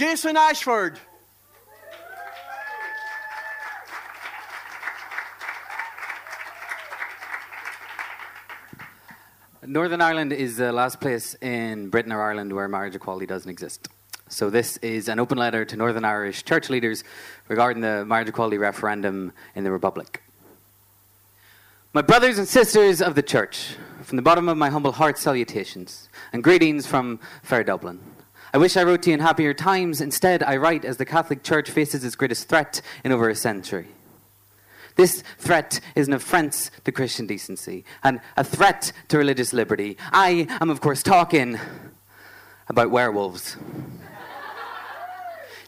Jason Ashford. Northern Ireland is the last place in Britain or Ireland where marriage equality doesn't exist. So, this is an open letter to Northern Irish church leaders regarding the marriage equality referendum in the Republic. My brothers and sisters of the church, from the bottom of my humble heart, salutations and greetings from fair Dublin. I wish I wrote to you in happier times. Instead, I write as the Catholic Church faces its greatest threat in over a century. This threat is an affront to Christian decency and a threat to religious liberty. I am, of course, talking about werewolves.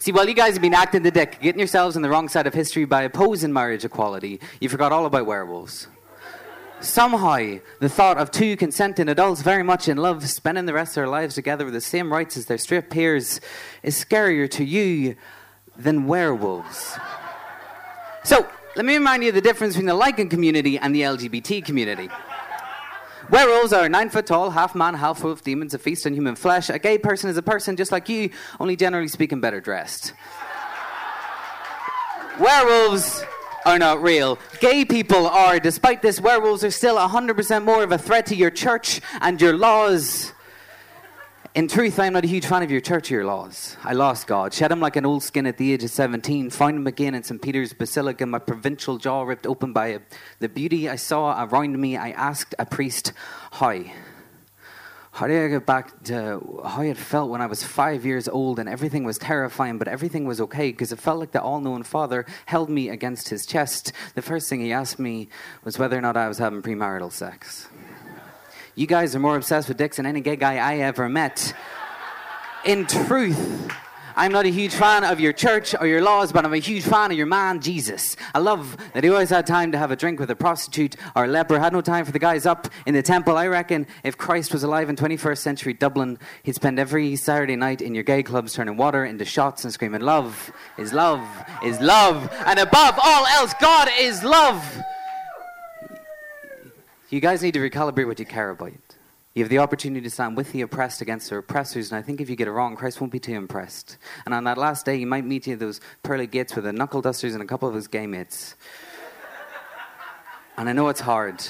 See, while you guys have been acting the dick, getting yourselves on the wrong side of history by opposing marriage equality, you forgot all about werewolves. Somehow, the thought of two consenting adults very much in love spending the rest of their lives together with the same rights as their straight peers is scarier to you than werewolves. So, let me remind you of the difference between the Lycan community and the LGBT community. Werewolves are nine foot tall, half man, half wolf demons that feast on human flesh. A gay person is a person just like you, only generally speaking better dressed. Werewolves are not real. Gay people are. Despite this, werewolves are still 100% more of a threat to your church and your laws. In truth, I am not a huge fan of your church or your laws. I lost God, shed him like an old skin at the age of 17, found him again in St. Peter's Basilica, my provincial jaw ripped open by the beauty I saw around me. I asked a priest, How? How do I get back to how it felt when I was five years old and everything was terrifying, but everything was okay because it felt like the all knowing father held me against his chest. The first thing he asked me was whether or not I was having premarital sex. You guys are more obsessed with dicks than any gay guy I ever met. In truth, I'm not a huge fan of your church or your laws, but I'm a huge fan of your man, Jesus. I love that he always had time to have a drink with a prostitute or a leper, had no time for the guys up in the temple. I reckon if Christ was alive in 21st century Dublin, he'd spend every Saturday night in your gay clubs turning water into shots and screaming, Love is love is love. And above all else, God is love. You guys need to recalibrate what you care about. You have the opportunity to stand with the oppressed against the oppressors, and I think if you get it wrong, Christ won't be too impressed. And on that last day, you might meet you those pearly gates with the knuckle dusters and a couple of his gay mates. And I know it's hard.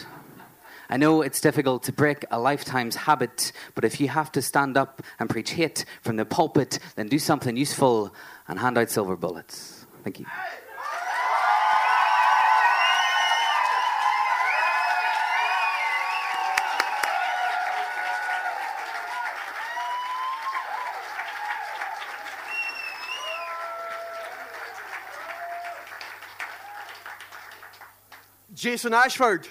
I know it's difficult to break a lifetime's habit, but if you have to stand up and preach hate from the pulpit, then do something useful and hand out silver bullets. Thank you. Jason Ashford.